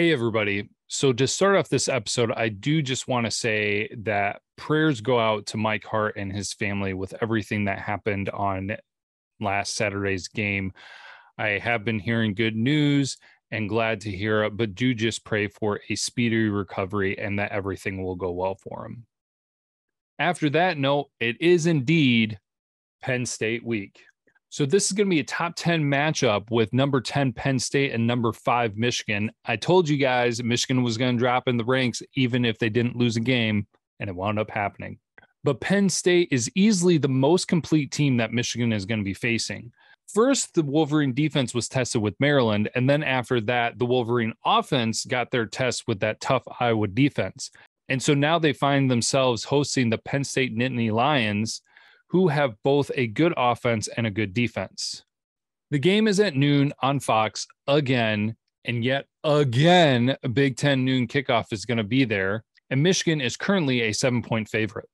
Hey, everybody. So, to start off this episode, I do just want to say that prayers go out to Mike Hart and his family with everything that happened on last Saturday's game. I have been hearing good news and glad to hear it, but do just pray for a speedy recovery and that everything will go well for him. After that note, it is indeed Penn State week. So this is going to be a top 10 matchup with number 10 Penn State and number 5 Michigan. I told you guys Michigan was going to drop in the ranks even if they didn't lose a game and it wound up happening. But Penn State is easily the most complete team that Michigan is going to be facing. First, the Wolverine defense was tested with Maryland, and then after that, the Wolverine offense got their test with that tough Iowa defense. And so now they find themselves hosting the Penn State Nittany Lions, who have both a good offense and a good defense. The game is at noon on Fox again, and yet again, a Big Ten noon kickoff is going to be there, and Michigan is currently a seven point favorite.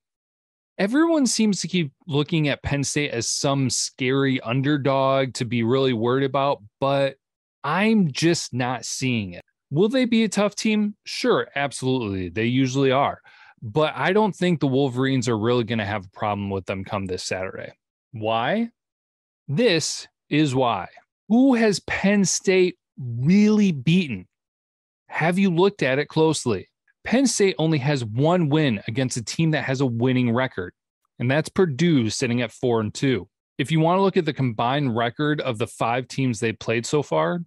Everyone seems to keep looking at Penn State as some scary underdog to be really worried about, but I'm just not seeing it. Will they be a tough team? Sure, absolutely. They usually are but I don't think the Wolverines are really going to have a problem with them come this Saturday. Why? This is why. Who has Penn State really beaten? Have you looked at it closely? Penn State only has one win against a team that has a winning record, and that's Purdue sitting at four and two. If you want to look at the combined record of the five teams they played so far,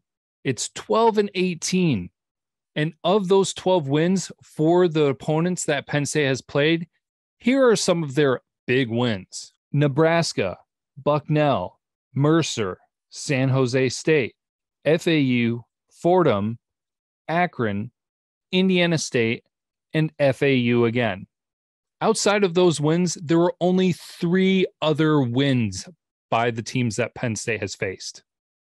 it's 12 and 18. And of those 12 wins for the opponents that Penn State has played, here are some of their big wins Nebraska, Bucknell, Mercer, San Jose State, FAU, Fordham, Akron, Indiana State, and FAU again. Outside of those wins, there were only three other wins by the teams that Penn State has faced.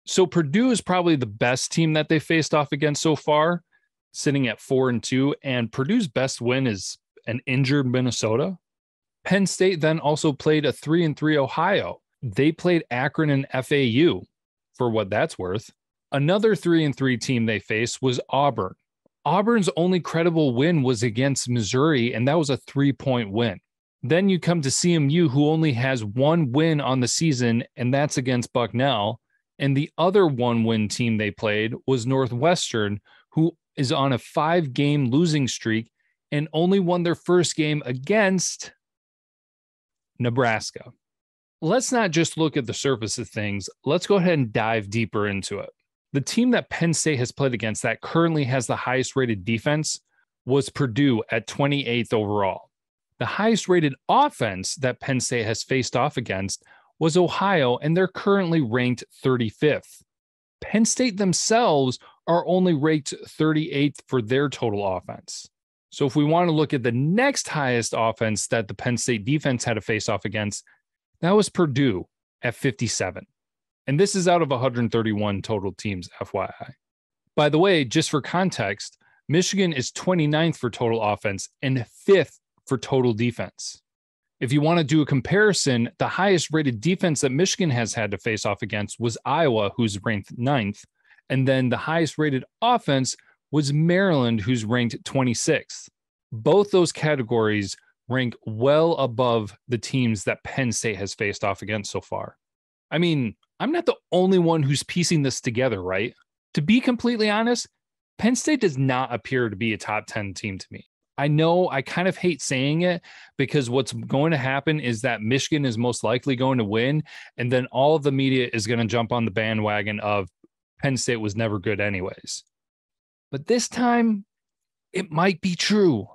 So Purdue is probably the best team that they faced off against so far sitting at four and two, and Purdue's best win is an injured Minnesota. Penn State then also played a three and three Ohio. They played Akron and FAU for what that's worth. Another three and three team they faced was Auburn. Auburn's only credible win was against Missouri, and that was a three point win. Then you come to CMU, who only has one win on the season, and that's against Bucknell. And the other one win team they played was Northwestern, who is on a five game losing streak and only won their first game against Nebraska. Let's not just look at the surface of things. Let's go ahead and dive deeper into it. The team that Penn State has played against that currently has the highest rated defense was Purdue at 28th overall. The highest rated offense that Penn State has faced off against was Ohio, and they're currently ranked 35th. Penn State themselves are only ranked 38th for their total offense. So if we want to look at the next highest offense that the Penn State defense had to face off against, that was Purdue at 57. And this is out of 131 total teams, FYI. By the way, just for context, Michigan is 29th for total offense and fifth for total defense. If you want to do a comparison, the highest rated defense that Michigan has had to face off against was Iowa, who's ranked ninth, and then the highest rated offense was Maryland, who's ranked 26th. Both those categories rank well above the teams that Penn State has faced off against so far. I mean, I'm not the only one who's piecing this together, right? To be completely honest, Penn State does not appear to be a top 10 team to me. I know I kind of hate saying it because what's going to happen is that Michigan is most likely going to win. And then all of the media is going to jump on the bandwagon of Penn State was never good, anyways. But this time, it might be true.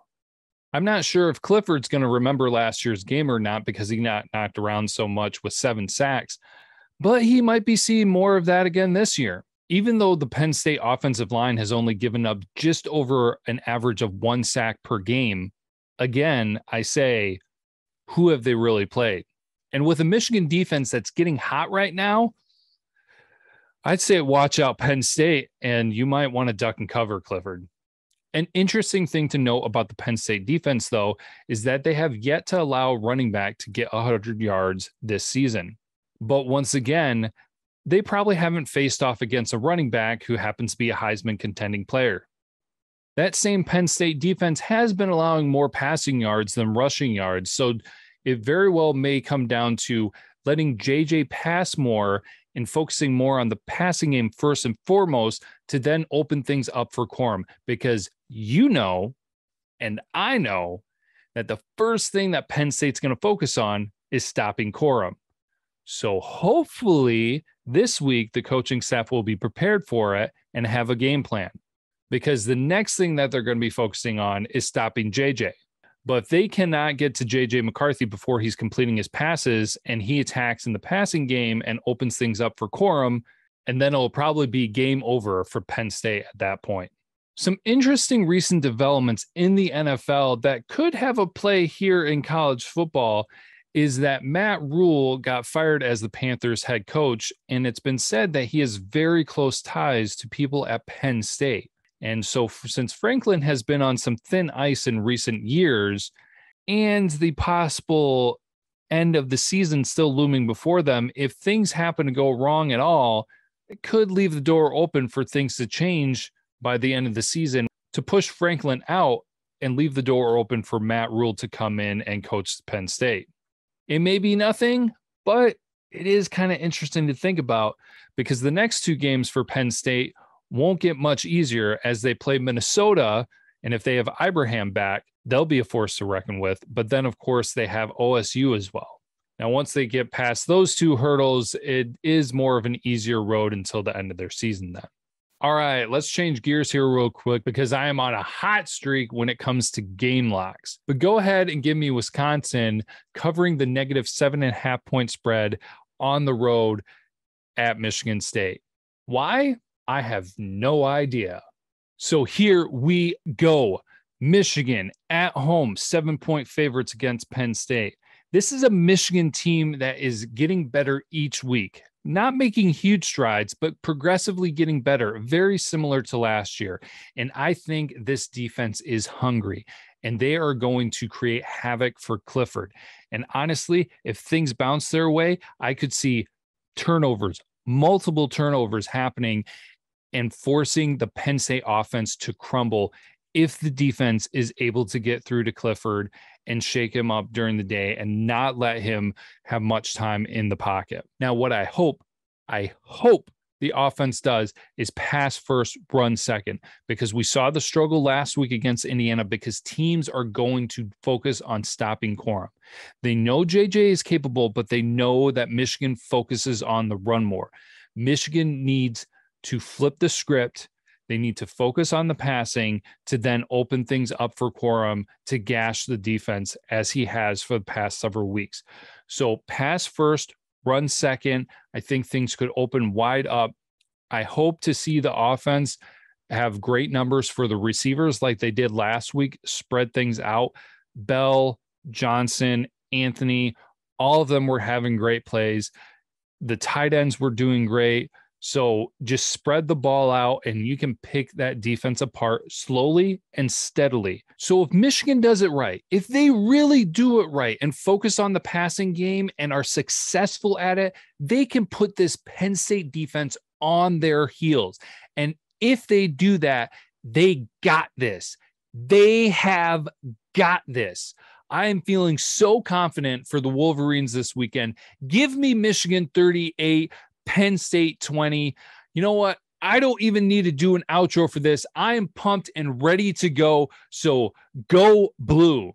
I'm not sure if Clifford's going to remember last year's game or not because he got knocked around so much with seven sacks, but he might be seeing more of that again this year. Even though the Penn State offensive line has only given up just over an average of one sack per game, again, I say, who have they really played? And with a Michigan defense that's getting hot right now, I'd say watch out Penn State, and you might want to duck and cover Clifford. An interesting thing to note about the Penn State defense, though, is that they have yet to allow running back to get 100 yards this season. But once again, they probably haven't faced off against a running back who happens to be a Heisman contending player. that same Penn State defense has been allowing more passing yards than rushing yards. So it very well may come down to letting JJ pass more and focusing more on the passing game first and foremost to then open things up for Corum because you know, and I know that the first thing that Penn State's going to focus on is stopping Corum. So hopefully this week the coaching staff will be prepared for it and have a game plan because the next thing that they're going to be focusing on is stopping JJ. But if they cannot get to JJ McCarthy before he's completing his passes and he attacks in the passing game and opens things up for Corum, and then it'll probably be game over for Penn State at that point. Some interesting recent developments in the NFL that could have a play here in college football is that Matt Rhule got fired as the Panthers head coach, and it's been said that he has very close ties to people at Penn State. And so, since Franklin has been on some thin ice in recent years, and the possible end of the season still looming before them, if things happen to go wrong at all, it could leave the door open for things to change by the end of the season to push Franklin out and leave the door open for Matt Rhule to come in and coach Penn State. It may be nothing, but it is kind of interesting to think about because the next two games for Penn State won't get much easier as they play Minnesota. And if they have Ibrahim back, they'll be a force to reckon with. But then, of course, they have OSU as well. Now, once they get past those two hurdles, it is more of an easier road until the end of their season then. All right, let's change gears here real quick because I am on a hot streak when it comes to game locks. But go ahead and give me Wisconsin covering the negative seven and a half point spread on the road at Michigan State. Why? I have no idea. So here we go. Michigan at home, seven point favorites against Penn State. This is a Michigan team that is getting better each week, not making huge strides, but progressively getting better, very similar to last year. And I think this defense is hungry and they are going to create havoc for Clifford. And honestly, if things bounce their way, I could see turnovers, multiple turnovers happening and forcing the Penn State offense to crumble if the defense is able to get through to Clifford and shake him up during the day and not let him have much time in the pocket. Now, what I hope, I hope the offense does is pass first, run second, because we saw the struggle last week against Indiana because teams are going to focus on stopping Corum. They know JJ is capable, but they know that Michigan focuses on the run more. Michigan needs to flip the script. They need to focus on the passing to then open things up for Corum to gash the defense as he has for the past several weeks. So, pass first, run second. I think things could open wide up. I hope to see the offense have great numbers for the receivers like they did last week, spread things out. Bell, Johnson, Anthony, all of them were having great plays. The tight ends were doing great. So just spread the ball out and you can pick that defense apart slowly and steadily. So if Michigan does it right, if they really do it right and focus on the passing game and are successful at it, they can put this Penn State defense on their heels. And if they do that, they got this. They have got this. I am feeling so confident for the Wolverines this weekend. Give me Michigan 38, Penn State 20. You know what? I don't even need to do an outro for this. I am pumped and ready to go. So go blue.